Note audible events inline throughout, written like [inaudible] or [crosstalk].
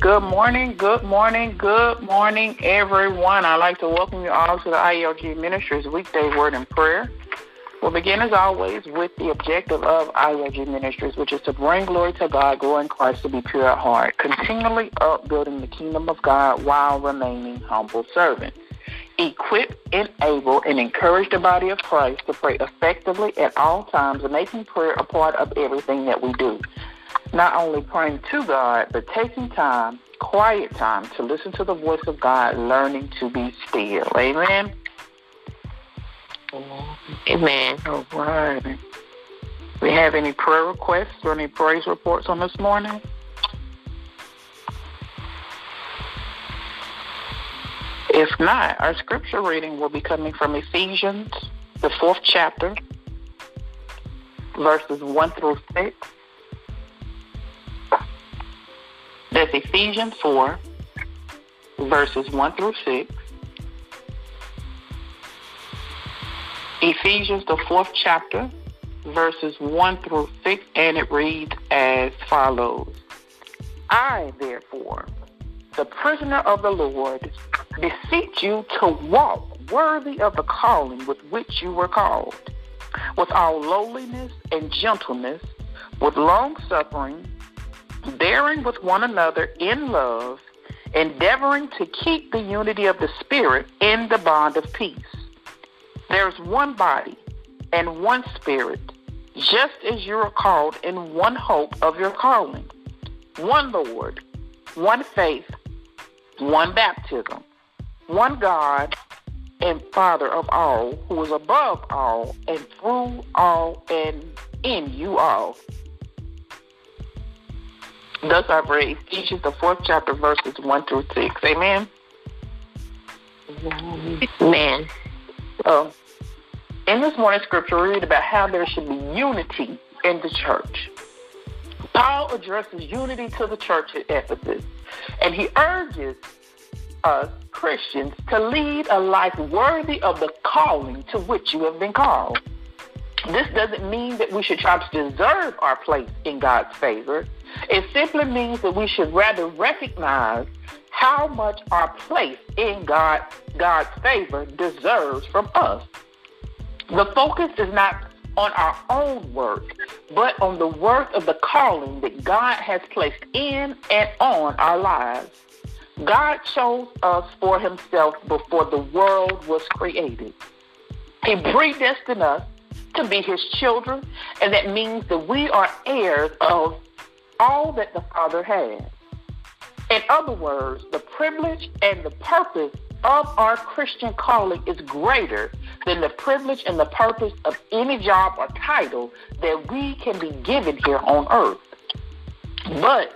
Good morning, good morning, good morning, everyone. I'd like to welcome you all to the ILG Ministries weekday word and prayer. We'll begin as always with the objective of ILG Ministries, which is to bring glory to God, growing Christ to be pure at heart, continually upbuilding the kingdom of God while remaining humble servants. Equip, enable, and encourage the body of Christ to pray effectively at all times, making prayer a part of everything that we do. Not only praying to God, but taking time, quiet time, to listen to the voice of God, learning to be still. Amen. Amen. All right. We have any prayer requests or any praise reports on this morning? If not, our scripture reading will be coming from Ephesians, the fourth chapter, verses 1 through 6. That's Ephesians 4, verses 1 through 6. Ephesians, the fourth chapter, verses 1 through 6, and it reads as follows I, therefore, the prisoner of the Lord, beseech you to walk worthy of the calling with which you were called, with all lowliness and gentleness, with long suffering, bearing with one another in love, endeavoring to keep the unity of the Spirit in the bond of peace. There's one body and one Spirit, just as you are called in one hope of your calling, one Lord, one faith, one baptism, one God and Father of all, who is above all and through all and in you all. Thus I pray Ephesians the fourth chapter verses one through six. Amen. Amen. So, in this morning's scripture, we read about how there should be unity in the church. Paul addresses unity to the church at Ephesus, and he urges us Christians to lead a life worthy of the calling to which you have been called. This doesn't mean that we should try to deserve our place in God's favor. It simply means that we should rather recognize how much our place in God, God's favor deserves from us. The focus is not on our own work, but on the work of the calling that God has placed in and on our lives. God chose us for himself before the world was created. He predestined us to be his children, and that means that we are heirs of all that the Father has. In other words, the privilege and the purpose of our Christian calling is greater than the privilege and the purpose of any job or title that we can be given here on earth. But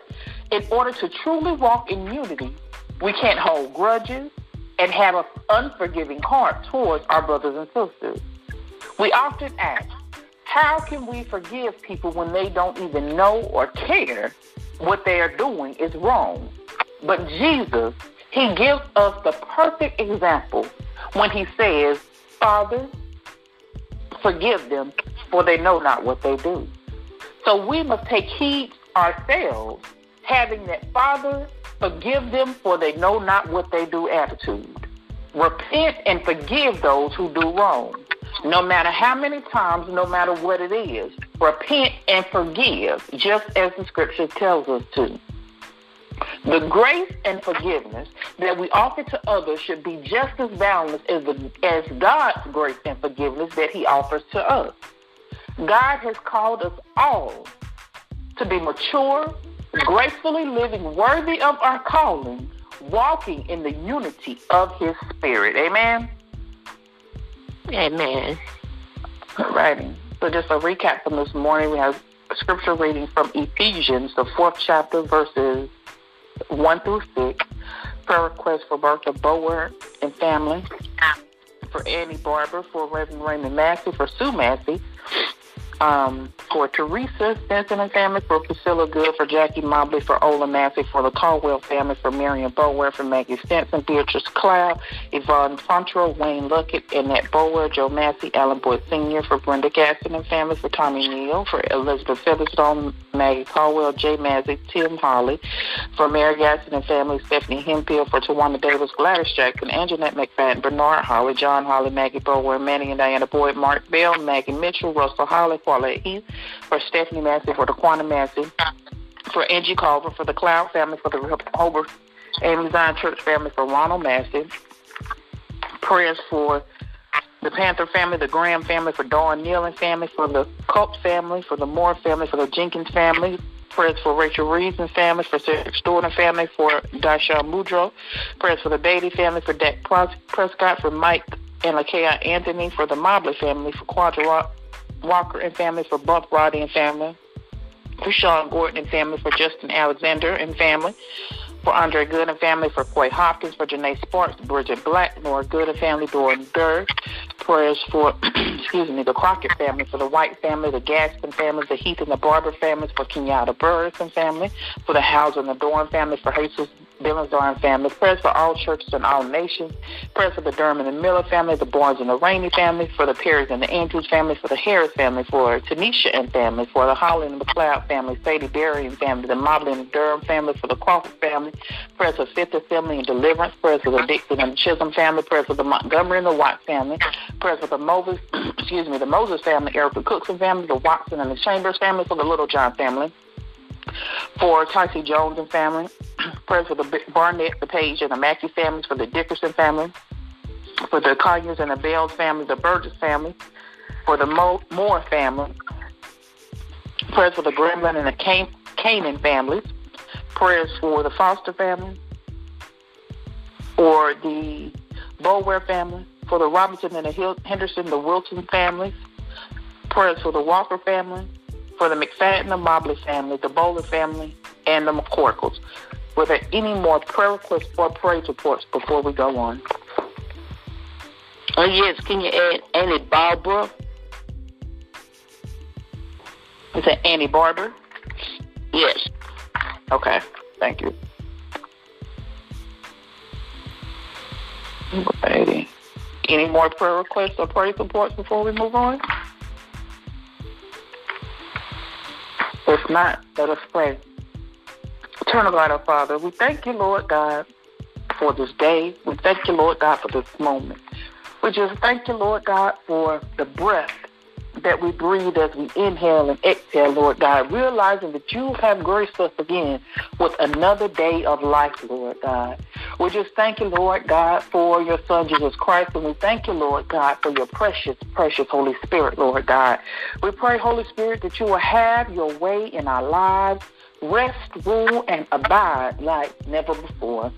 in order to truly walk in unity, we can't hold grudges and have an unforgiving heart towards our brothers and sisters. We often ask, how can we forgive people when they don't even know or care what they are doing is wrong? But Jesus, he gives us the perfect example when he says, Father, forgive them, for they know not what they do. So we must take heed ourselves, having that Father, forgive them, for they know not what they do attitude. Repent and forgive those who do wrong. No matter how many times, no matter what it is, repent and forgive, just as the scripture tells us to. The grace and forgiveness that we offer to others should be just as boundless as, the, as God's grace and forgiveness that He offers to us. God has called us all to be mature, gracefully living worthy of our calling, walking in the unity of His Spirit. Amen. Amen. All righty. So just a recap from this morning, we have a scripture reading from Ephesians, the fourth chapter, verses 1 through 6. Prayer request for Bertha Bower and family. Ah. For Annie Barber, for Reverend Raymond Massey, for Sue Massey, um, for Teresa Stinson and family, for Priscilla Good, for Jackie Mobley, for Ola Massey, for the Caldwell family, for Marion Bower, for Maggie Stinson, Beatrice Cloud, Yvonne Fontro, Wayne Luckett, Annette Bower, Joe Massey, Alan Boyd Sr., for Brenda Gaston and family, for Tommy Neal, for Elizabeth Featherstone, Maggie Caldwell, Jay Massey, Tim Harley, for Mary Gaston and family, Stephanie Hemphill, for Tawana Davis, Gladys Jackson, Anjanette McFadden, Bernard Holly, John Holly, Maggie Bower, Manny and Diana Boyd, Mark Bell, Maggie Mitchell, Russell Holly, Paula Heath, for Stephanie Massey, for Quantum Massey, for Angie Culver, for the Cloud family, for the Hober AME Zion Church family, for Ronald Massey. Prayers for the Panther family, the Graham family, for Dawn Nealon family, for the Culp family, for the Moore family, for the Jenkins family. Prayers for Rachel Reeves and family, for Cedric Stewart family, for Dasha Mudro. Prayers for the Beatty family, for Dak Prescott, for Mike and Lakia Anthony, for the Mobley family, for Quadra Walker and family, for Bump Roddy and family, for Sean Gordon and family, for Justin Alexander and family, for Andre Good and family, for Coy Hopkins, for Janae Sparks, Bridget Black, Nora Good and family, Doran Durr. Prayers for, [clears throat] excuse me, the Crockett family, for the White family, the Gaston family, the Heath and the Barber families, for Kenyatta Burris and family, for the House and the Dorn family, for Jesus Billings and family. Prayers for all churches and all nations. Prayers for the Durham and the Miller family, the Barnes and the Rainey family, for the Perrys and the Andrews family, for the Harris family, for Tanisha and family, for the Holland and McLeod family, Sadie Berry and family, the Mobley and the Durham family, for the Crawford family. Prayers for Fifth Assembly and Deliverance. Prayers for the Dixon and Chisholm family. Prayers for the Montgomery and the White family. Prayers for the Moses, [clears throat] excuse me, the Moses family, Erica Cookson family, the Watson and the Chambers family, for the Little John family for Tyson Jones and family, [clears throat] prayers for the Barnett, the Page, and the Mackey families, for the Dickerson family, for the Conyers and the Bells family, the Burgess family, for the Mo- Moore family, prayers for the Gremlin and the Can- Canaan families, prayers for the Foster family, for the Bower family, for the Robinson and the Henderson, the Wilson families, prayers for the Walker family, for the McFadden, the Mobley family, the Bowler family, and the McCorkles. Were there any more prayer requests or praise reports before we go on? Oh, yes. Can you add Annie Barber? Is that Annie Barber? Yes. Okay. Thank you. Righty. Any more prayer requests or praise reports before we move on? If not, let us pray. Eternal God, our Father, we thank you, Lord God, for this day. We thank you, Lord God, for this moment. We just thank you, Lord God, for the breath that we breathe as we inhale and exhale, Lord God, realizing that you have graced us again with another day of life, Lord God. We just thank you, Lord God, for your Son, Jesus Christ, and we thank you, Lord God, for your precious, precious Holy Spirit, Lord God. We pray, Holy Spirit, that you will have your way in our lives, rest, rule, and abide like never before.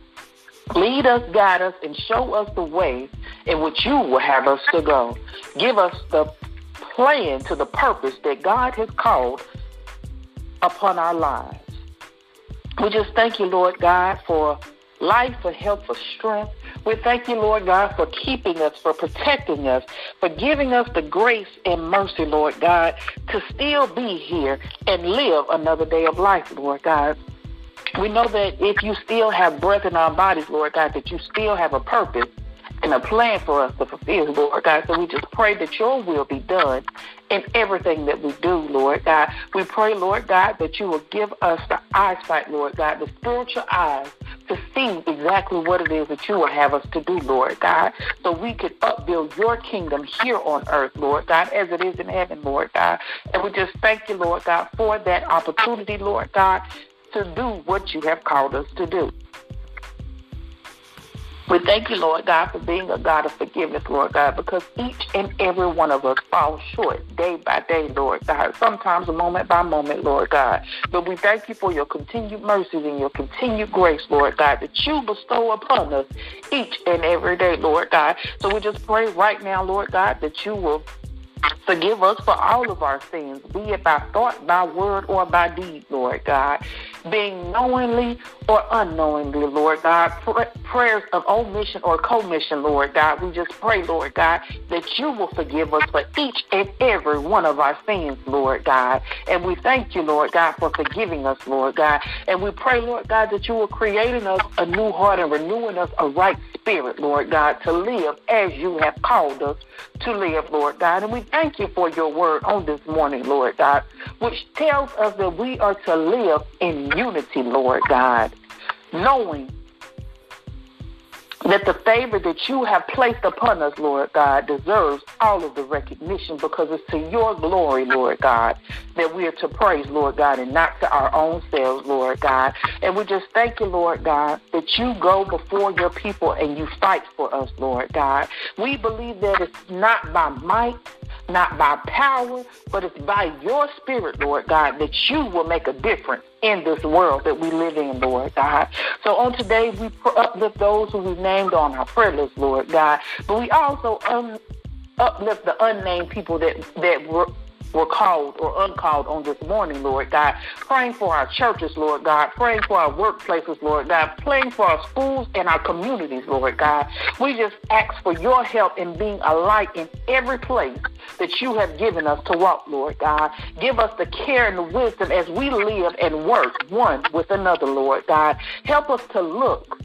Lead us, guide us, and show us the way in which you will have us to go. Give us the plan to the purpose that God has called upon our lives. We just thank you, Lord God, for life, for health, for strength. We thank you, Lord God, for keeping us, for protecting us, for giving us the grace and mercy, Lord God, to still be here and live another day of life, Lord God. We know that if you still have breath in our bodies, Lord God, that you still have a purpose and a plan for us to fulfill, Lord God. So we just pray that your will be done in everything that we do, Lord God. We pray, Lord God, that you will give us the eyesight, Lord God, the spiritual eyes to see exactly what it is that you will have us to do, Lord God, so we could upbuild your kingdom here on earth, Lord God, as it is in heaven, Lord God. And we just thank you, Lord God, for that opportunity, Lord God, to do what you have called us to do. We thank you, Lord God, for being a God of forgiveness, Lord God, because each and every one of us falls short day by day, Lord God, sometimes moment by moment, Lord God. But we thank you for your continued mercies and your continued grace, Lord God, that you bestow upon us each and every day, Lord God. So we just pray right now, Lord God, that you will Forgive us for all of our sins, be it by thought, by word, or by deed, Lord God. being knowingly or unknowingly, Lord God. prayers of omission or commission, Lord God. We just pray, Lord God, that you will forgive us for each and every one of our sins, Lord God. And we thank you, Lord God, for forgiving us, Lord God. And we pray, Lord God, that you will create in us a new heart and renewing us a right spirit, Lord God, to live as you have called us to live, Lord God. And we thank you for your word on this morning, Lord God, which tells us that we are to live in unity, Lord God, knowing that the favor that you have placed upon us, Lord God, deserves all of the recognition because it's to your glory, Lord God, that we are to praise, Lord God, and not to our own selves, Lord God. And we just thank you, Lord God, that you go before your people and you fight for us, Lord God. We believe that it's not by might, not by power, but it's by your spirit, Lord God, that you will make a difference in this world that we live in, Lord God. So on today, we uplift those who we've named on our prayer list, Lord God, but we also uplift the unnamed people that that were were called or uncalled on this morning, Lord God. Praying for our churches, Lord God. Praying for our workplaces, Lord God. Praying for our schools and our communities, Lord God. We just ask for your help in being a light in every place that you have given us to walk, Lord God. Give us the care and the wisdom as we live and work one with another, Lord God. Help us to look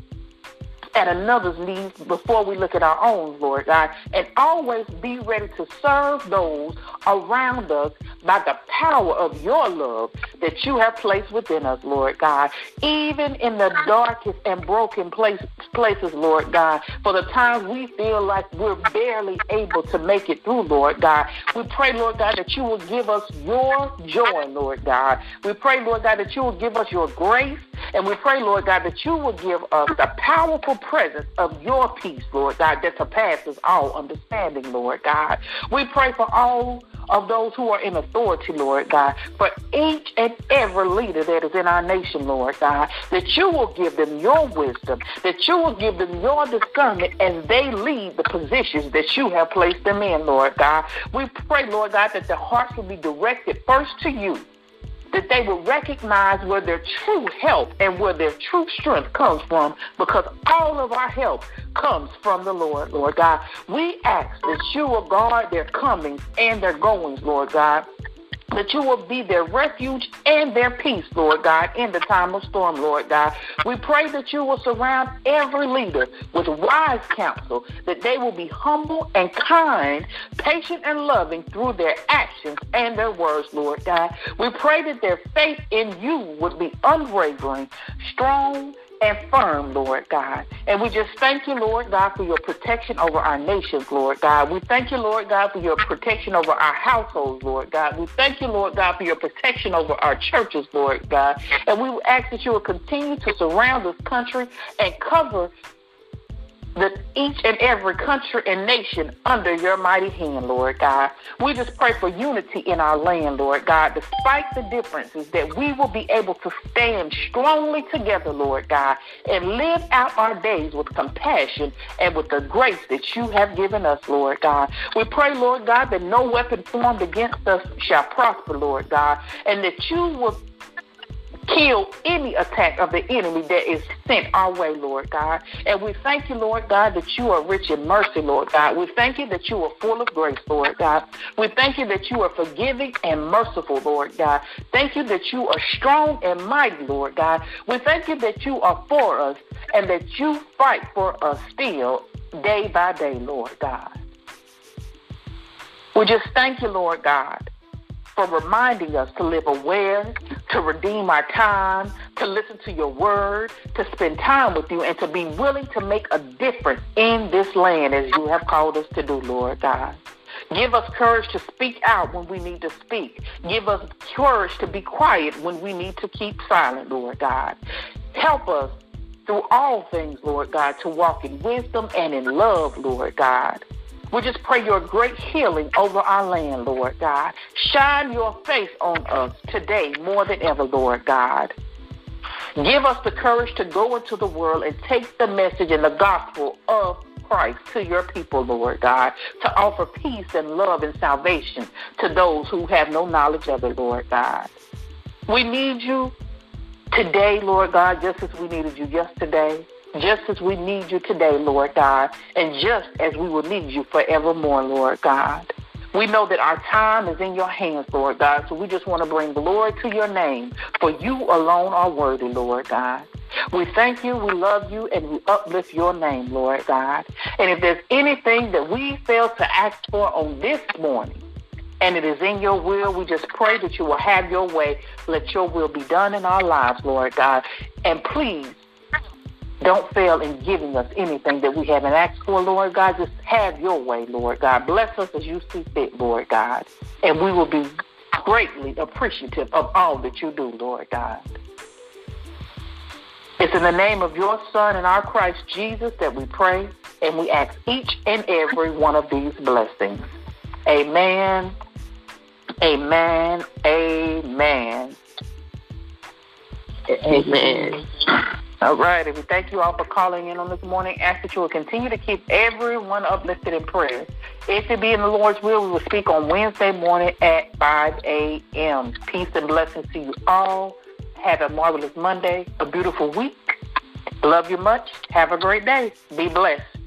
at another's needs before we look at our own, Lord God, and always be ready to serve those around us by the power of your love that you have placed within us, Lord God. Even in the darkest and broken place, places, Lord God, for the times we feel like we're barely able to make it through, Lord God, we pray, Lord God, that you will give us your joy, Lord God. We pray, Lord God, that you will give us your grace, and we pray, Lord God, that you will give us the powerful presence of your peace, Lord God, that surpasses all understanding, Lord God. We pray for all of those who are in authority, Lord God, for each and every leader that is in our nation, Lord God, that you will give them your wisdom, that you will give them your discernment as they lead the positions that you have placed them in, Lord God. We pray, Lord God, that their hearts will be directed first to you that they will recognize where their true help and where their true strength comes from because all of our help comes from the Lord, Lord God. We ask that you will guard their comings and their goings, Lord God that you will be their refuge and their peace, Lord God, in the time of storm, Lord God. We pray that you will surround every leader with wise counsel, that they will be humble and kind, patient and loving through their actions and their words, Lord God. We pray that their faith in you would be unwavering, strong, and firm, Lord God. And we just thank you, Lord God, for your protection over our nations, Lord God. We thank you, Lord God, for your protection over our households, Lord God. We thank you, Lord God, for your protection over our churches, Lord God. And we ask that you will continue to surround this country and cover that each and every country and nation under your mighty hand, Lord God. We just pray for unity in our land, Lord God, despite the differences, that we will be able to stand strongly together, Lord God, and live out our days with compassion and with the grace that you have given us, Lord God. We pray, Lord God, that no weapon formed against us shall prosper, Lord God, and that you will kill any attack of the enemy that is sent our way, Lord God. And we thank you, Lord God, that you are rich in mercy, Lord God. We thank you that you are full of grace, Lord God. We thank you that you are forgiving and merciful, Lord God. Thank you that you are strong and mighty, Lord God. We thank you that you are for us and that you fight for us still day by day, Lord God. We just thank you, Lord God for reminding us to live aware, to redeem our time, to listen to your word, to spend time with you, and to be willing to make a difference in this land as you have called us to do, Lord God. Give us courage to speak out when we need to speak. Give us courage to be quiet when we need to keep silent, Lord God. Help us through all things, Lord God, to walk in wisdom and in love, Lord God. We just pray your great healing over our land, Lord God. Shine your face on us today more than ever, Lord God. Give us the courage to go into the world and take the message and the gospel of Christ to your people, Lord God, to offer peace and love and salvation to those who have no knowledge of it, Lord God. We need you today, Lord God, just as we needed you yesterday, just as we need you today, Lord God, and just as we will need you forevermore, Lord God. We know that our time is in your hands, Lord God, so we just want to bring glory to your name, for you alone are worthy, Lord God. We thank you, we love you, and we uplift your name, Lord God. And if there's anything that we fail to ask for on this morning, and it is in your will, we just pray that you will have your way. Let your will be done in our lives, Lord God. And please don't fail in giving us anything that we haven't asked for, Lord God. Just have your way, Lord God. Bless us as you see fit, Lord God. And we will be greatly appreciative of all that you do, Lord God. It's in the name of your Son and our Christ Jesus that we pray, and we ask each and every one of these blessings. Amen. Amen. Amen. Amen. All right, and we thank you all for calling in on this morning. Ask that you will continue to keep everyone uplifted in prayer. If it be in the Lord's will, we will speak on Wednesday morning at 5 a.m. Peace and blessings to you all. Have a marvelous Monday, a beautiful week. Love you much. Have a great day. Be blessed.